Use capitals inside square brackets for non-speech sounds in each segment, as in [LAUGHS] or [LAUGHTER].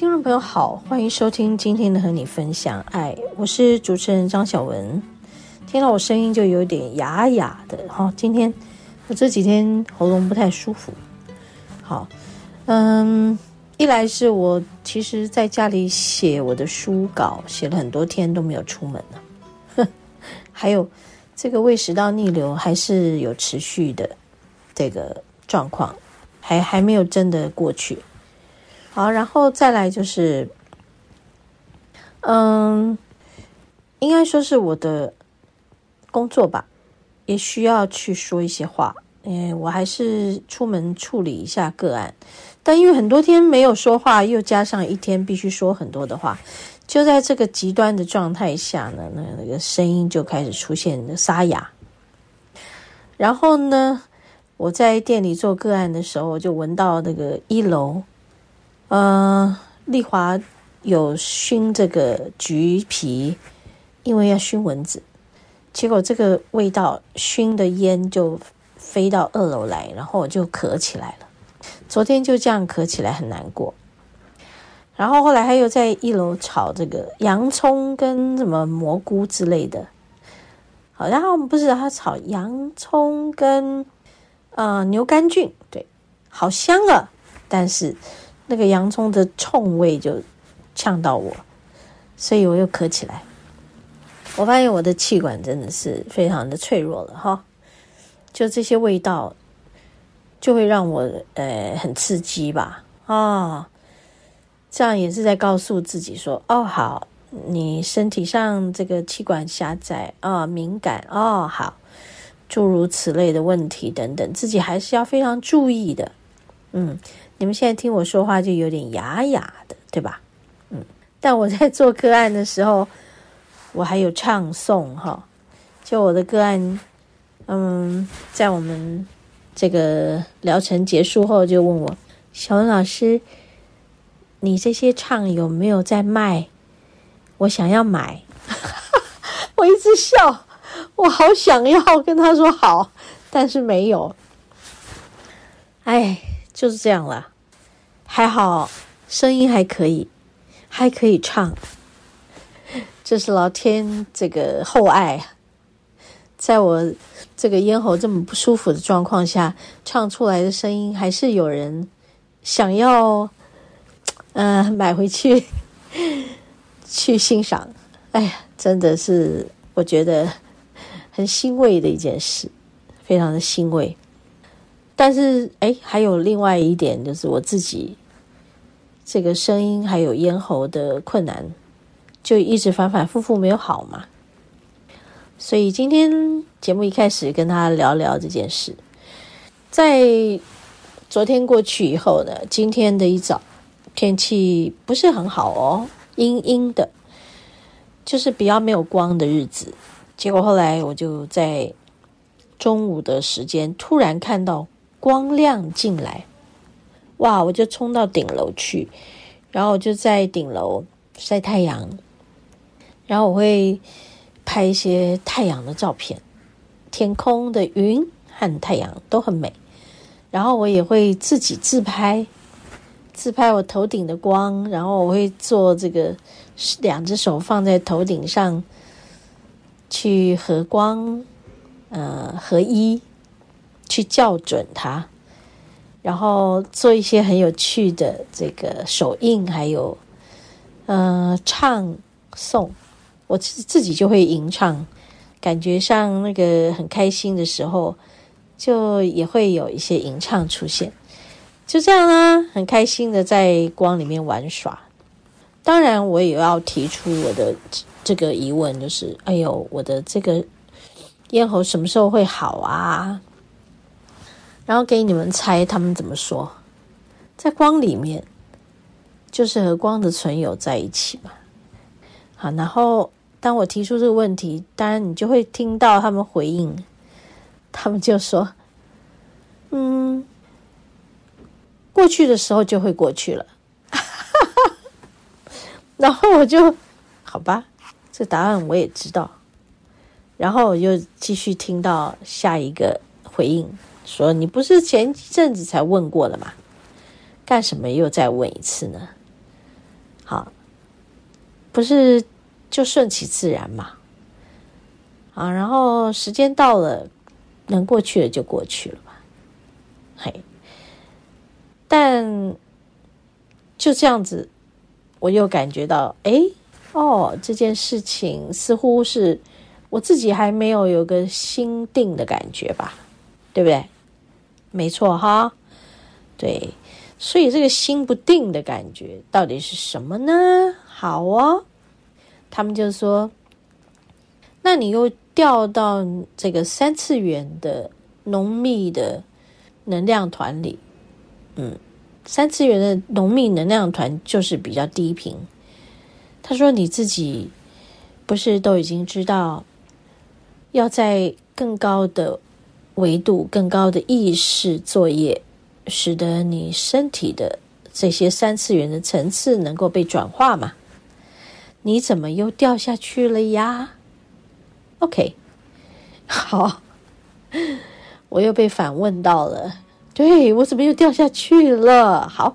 听众朋友好，欢迎收听今天的和你分享爱，我是主持人张小文。听到我声音就有点哑哑的哈，今天我这几天喉咙不太舒服。好，嗯，一来是我其实在家里写我的书稿，写了很多天都没有出门了，哼，[LAUGHS] 还有这个胃食道逆流还是有持续的这个状况，还还没有真的过去。好，然后再来就是，嗯，应该说是我的工作吧，也需要去说一些话。嗯，我还是出门处理一下个案，但因为很多天没有说话，又加上一天必须说很多的话，就在这个极端的状态下呢，那那个声音就开始出现沙哑。然后呢，我在店里做个案的时候，我就闻到那个一楼。呃，丽华有熏这个橘皮，因为要熏蚊子，结果这个味道熏的烟就飞到二楼来，然后我就咳起来了。昨天就这样咳起来，很难过。然后后来还有在一楼炒这个洋葱跟什么蘑菇之类的，好，然后不是他炒洋葱跟呃牛肝菌，对，好香啊，但是。那个洋葱的冲味就呛到我，所以我又咳起来。我发现我的气管真的是非常的脆弱了哈，就这些味道就会让我呃很刺激吧啊、这样也是在告诉自己说哦好，你身体上这个气管狭窄啊、敏感哦好，诸如此类的问题等等，自己还是要非常注意的，嗯。你们现在听我说话就有点哑哑的，对吧？嗯，但我在做个案的时候，我还有唱诵哈。就我的个案，嗯，在我们这个疗程结束后，就问我小文老师，你这些唱有没有在卖？我想要买。[LAUGHS] 我一直笑，我好想要跟他说好，但是没有。哎。就是这样了，还好声音还可以，还可以唱，这是老天这个厚爱，在我这个咽喉这么不舒服的状况下，唱出来的声音还是有人想要，嗯、买回去 [LAUGHS] 去欣赏。哎呀，真的是我觉得很欣慰的一件事，非常的欣慰。但是，哎，还有另外一点，就是我自己这个声音还有咽喉的困难，就一直反反复复没有好嘛。所以今天节目一开始跟他聊聊这件事。在昨天过去以后呢，今天的一早天气不是很好哦，阴阴的，就是比较没有光的日子。结果后来我就在中午的时间突然看到。光亮进来，哇！我就冲到顶楼去，然后我就在顶楼晒太阳，然后我会拍一些太阳的照片，天空的云和太阳都很美。然后我也会自己自拍，自拍我头顶的光，然后我会做这个两只手放在头顶上去合光，呃，合一。去校准它，然后做一些很有趣的这个手印，还有呃唱诵，我自自己就会吟唱，感觉上那个很开心的时候，就也会有一些吟唱出现。就这样啊，很开心的在光里面玩耍。当然，我也要提出我的这个疑问，就是，哎呦，我的这个咽喉什么时候会好啊？然后给你们猜，他们怎么说？在光里面，就是和光的存有在一起嘛。好，然后当我提出这个问题，当然你就会听到他们回应，他们就说，嗯。过去的时候就会过去了，[LAUGHS] 然后我就好吧，这答案我也知道，然后我就继续听到下一个回应，说你不是前一阵子才问过了吗？干什么又再问一次呢？好，不是就顺其自然嘛？啊，然后时间到了，能过去的就过去了嘛，嘿。但就这样子，我又感觉到，哎，哦，这件事情似乎是我自己还没有有个心定的感觉吧，对不对？没错哈，对，所以这个心不定的感觉到底是什么呢？好哦，他们就说，那你又掉到这个三次元的浓密的能量团里。嗯，三次元的浓密能量团就是比较低频。他说：“你自己不是都已经知道，要在更高的维度、更高的意识作业，使得你身体的这些三次元的层次能够被转化嘛？你怎么又掉下去了呀？”OK，好，我又被反问到了。对，我怎么又掉下去了？好，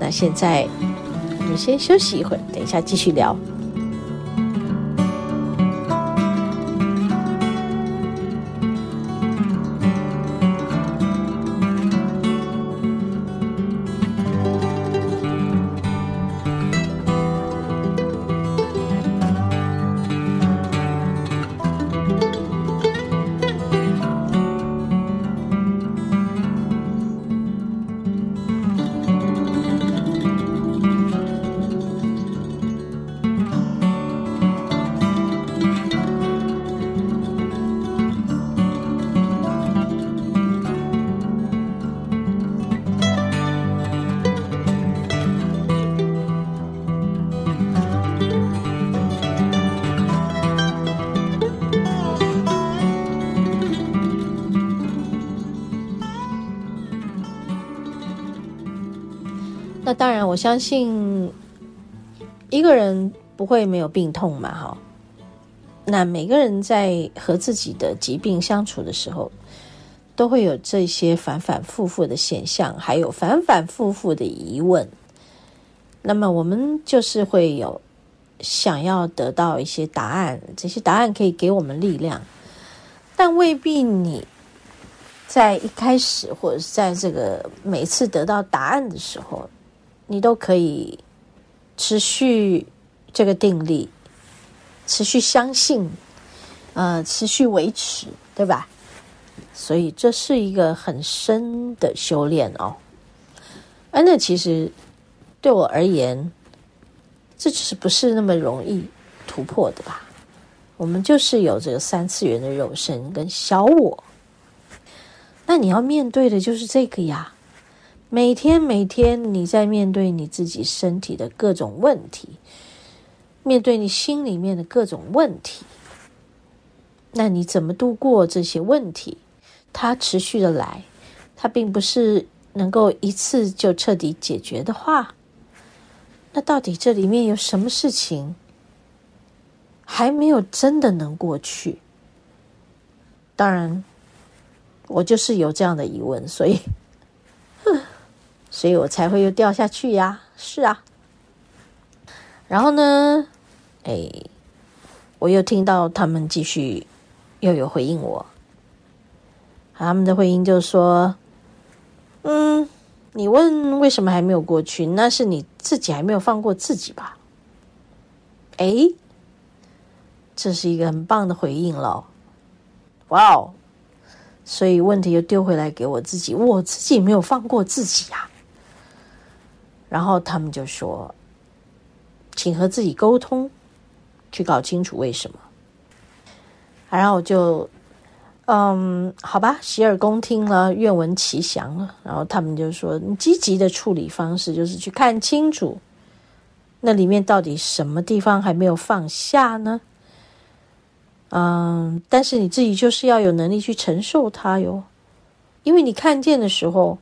那现在我们先休息一会儿，等一下继续聊。那当然，我相信一个人不会没有病痛嘛，哈。那每个人在和自己的疾病相处的时候，都会有这些反反复复的现象，还有反反复复的疑问。那么我们就是会有想要得到一些答案，这些答案可以给我们力量，但未必你在一开始或者是在这个每次得到答案的时候。你都可以持续这个定力，持续相信，呃，持续维持，对吧？所以这是一个很深的修炼哦。而那其实对我而言，这只是不是那么容易突破的吧？我们就是有这个三次元的肉身跟小我，那你要面对的就是这个呀。每天每天，你在面对你自己身体的各种问题，面对你心里面的各种问题，那你怎么度过这些问题？它持续的来，它并不是能够一次就彻底解决的话，那到底这里面有什么事情还没有真的能过去？当然，我就是有这样的疑问，所以。所以我才会又掉下去呀，是啊。然后呢，哎，我又听到他们继续又有回应我，他们的回应就说：“嗯，你问为什么还没有过去，那是你自己还没有放过自己吧？诶，这是一个很棒的回应了。哇哦！所以问题又丢回来给我自己，我自己没有放过自己呀、然后他们就说：“请和自己沟通，去搞清楚为什么。”然后我就，嗯，好吧，洗耳恭听了，愿闻其详了。然后他们就说：“你积极的处理方式就是去看清楚，那里面到底什么地方还没有放下呢？”嗯，但是你自己就是要有能力去承受它哟，因为你看见的时候，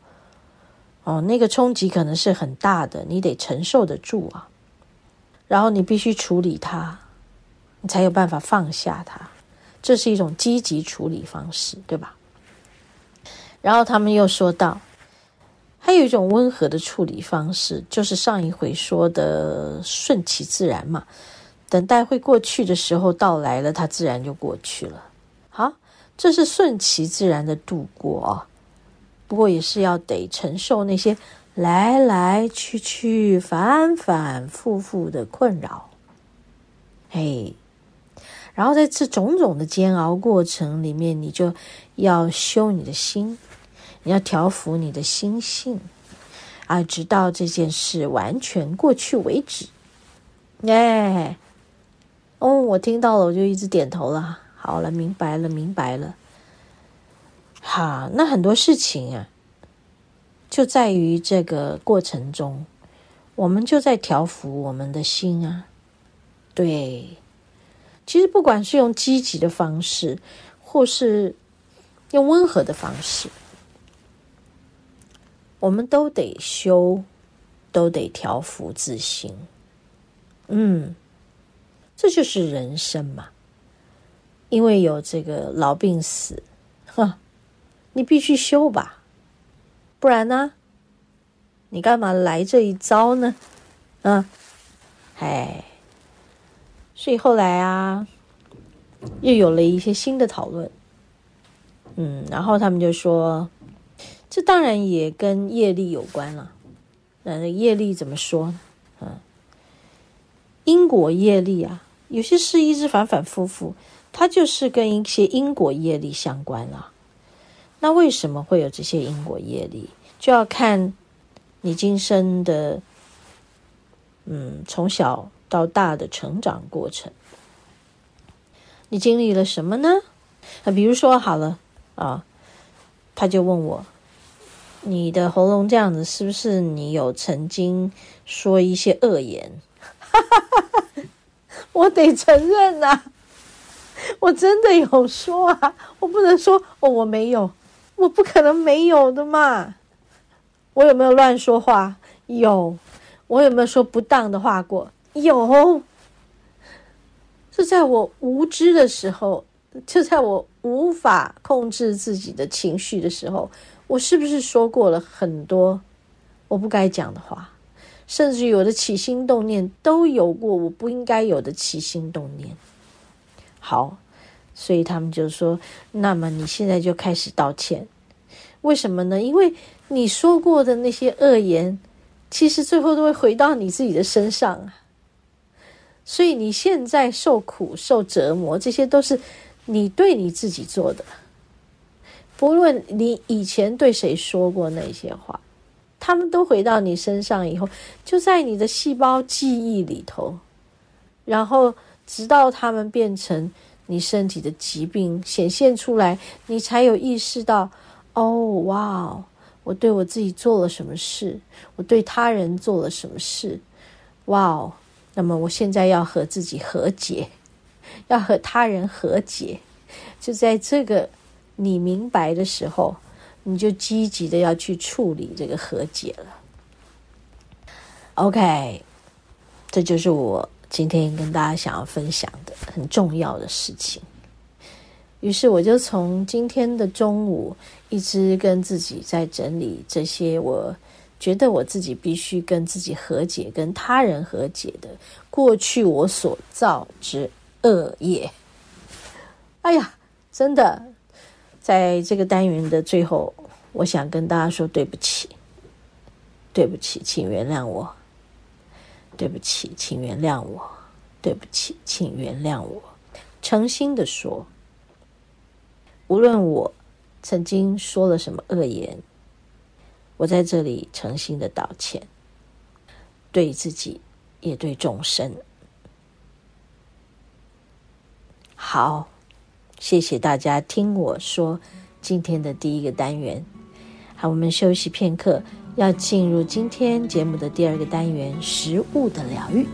哦，那个冲击可能是很大的，你得承受得住啊。然后你必须处理它，你才有办法放下它。这是一种积极处理方式，对吧？然后他们又说到，还有一种温和的处理方式，就是上一回说的顺其自然嘛。等待会过去的时候到来了，它自然就过去了。好，这是顺其自然的度过啊。不过也是要得承受那些来来去去、反反复复的困扰。嘿，然后在这种种的煎熬过程里面，你就要修你的心，你要调伏你的心性啊，直到这件事完全过去为止。哎。哦，我听到了，我就一直点头了。好了，明白了，明白了。好，那很多事情啊，就在于这个过程中，我们就在调伏我们的心啊。对，其实不管是用积极的方式，或是用温和的方式，我们都得修，都得调伏自心。嗯。这就是人生嘛，因为有这个老病死，哈，你必须修吧，不然呢？你干嘛来这一招呢？嗯，哎，所以后来啊，又有了一些新的讨论，嗯，然后他们就说，这当然也跟业力有关了。那业力怎么说？嗯，因果业力啊。有些事一直反反复复，它就是跟一些因果业力相关了。那为什么会有这些因果业力？就要看你今生的，嗯，从小到大的成长过程，你经历了什么呢？啊，比如说好了啊，他就问我，你的喉咙这样子，是不是你有曾经说一些恶言？哈哈哈哈。我得承认呐、啊，我真的有说啊，我不能说哦，我没有，我不可能没有的嘛。我有没有乱说话？有。我有没有说不当的话过？有。是在我无知的时候，就在我无法控制自己的情绪的时候，我是不是说过了很多我不该讲的话？甚至有的起心动念都有过我不应该有的起心动念。好，所以他们就说：“那么你现在就开始道歉，为什么呢？因为你说过的那些恶言，其实最后都会回到你自己的身上啊。所以你现在受苦受折磨，这些都是你对你自己做的。不论你以前对谁说过那些话。”他们都回到你身上以后，就在你的细胞记忆里头，然后直到他们变成你身体的疾病显现出来，你才有意识到：哦，哇哦，我对我自己做了什么事？我对他人做了什么事？哇哦，那么我现在要和自己和解，[LAUGHS] 要和他人和解，就在这个你明白的时候。你就积极的要去处理这个和解了。OK，这就是我今天跟大家想要分享的很重要的事情。于是我就从今天的中午一直跟自己在整理这些，我觉得我自己必须跟自己和解、跟他人和解的过去我所造之恶业。哎呀，真的。在这个单元的最后，我想跟大家说对不起，对不起，请原谅我，对不起，请原谅我，对不起，请原谅我。诚心的说，无论我曾经说了什么恶言，我在这里诚心的道歉，对自己也对众生。好，谢谢大家听我说今天的第一个单元。好，我们休息片刻，要进入今天节目的第二个单元——食物的疗愈。